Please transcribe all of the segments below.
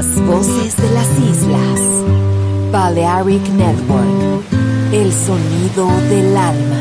Las voces de las islas. Balearic Network. El sonido del alma.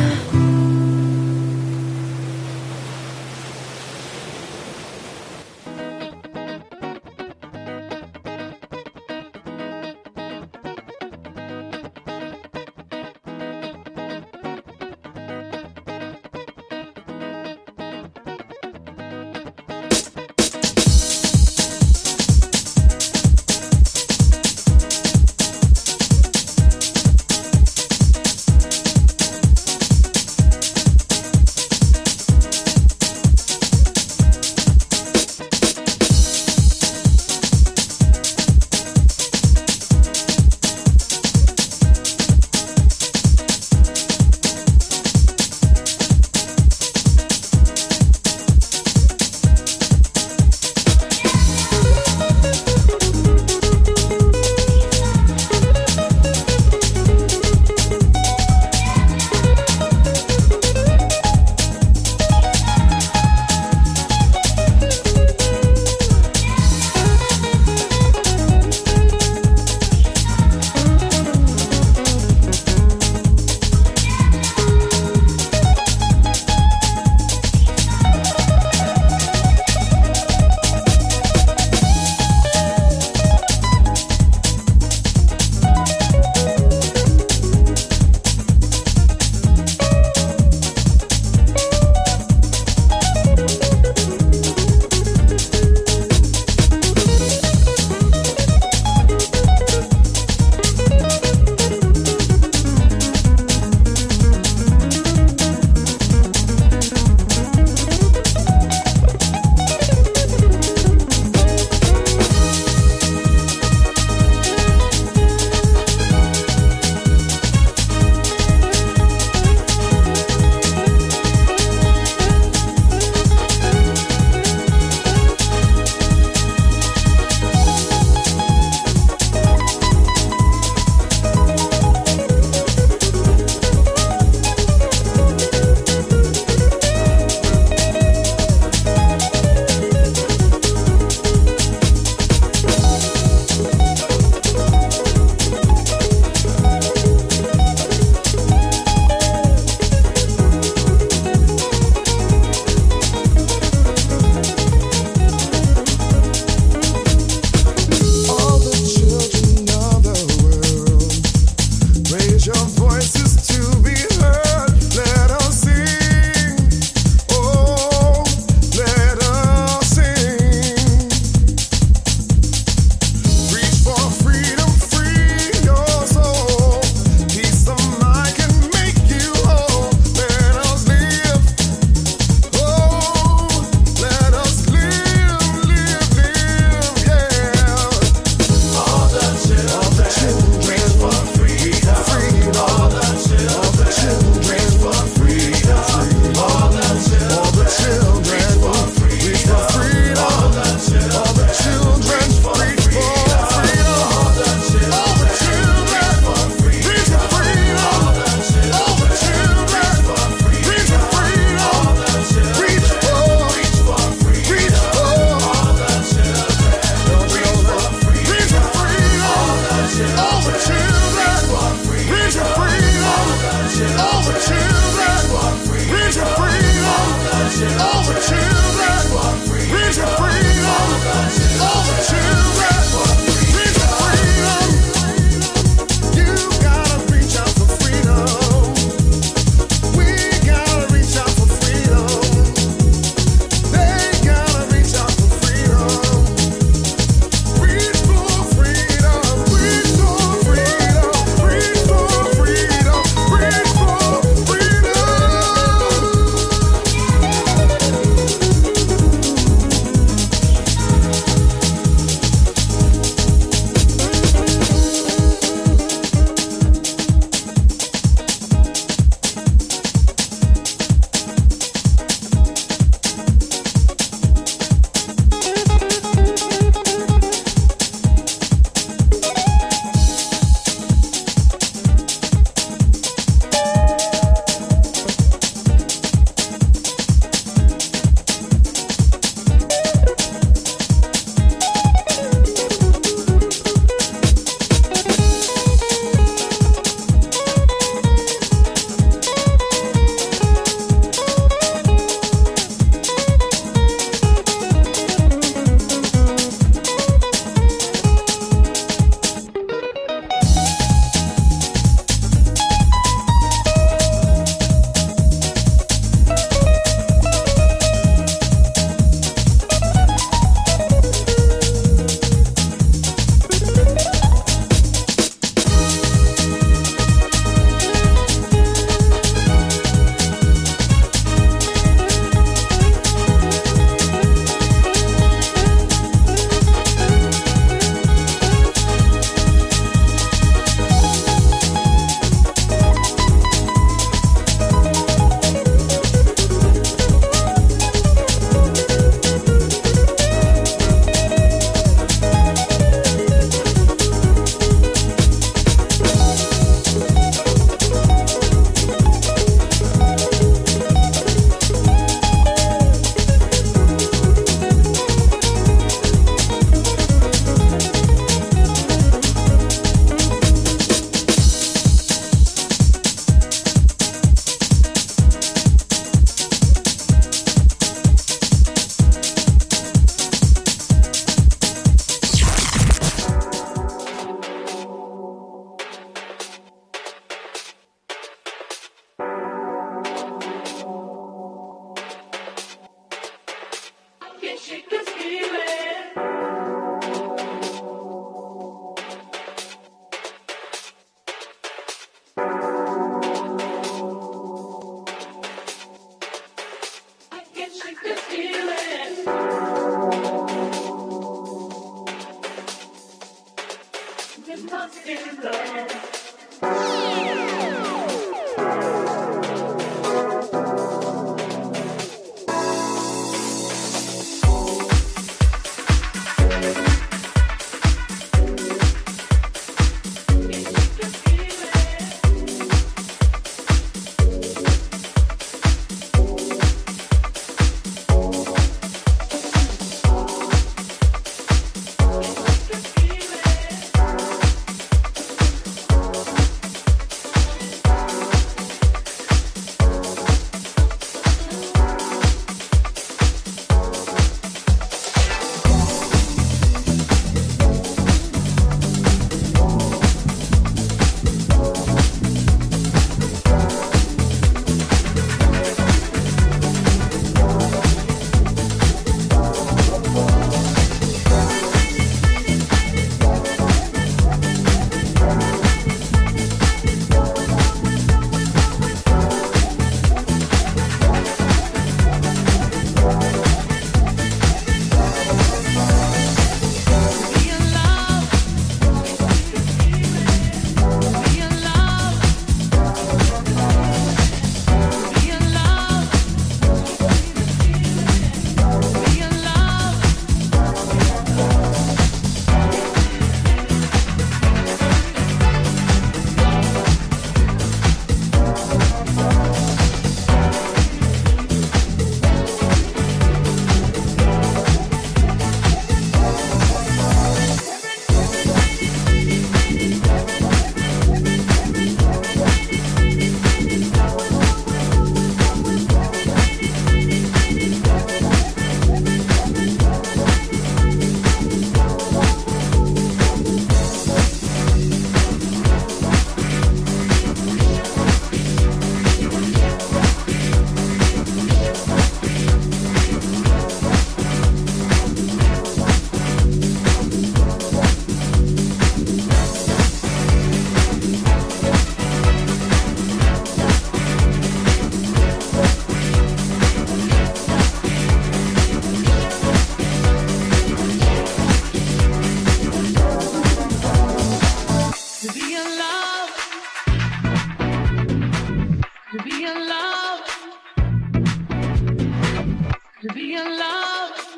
be in love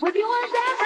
with you and that.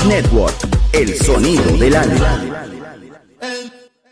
Solo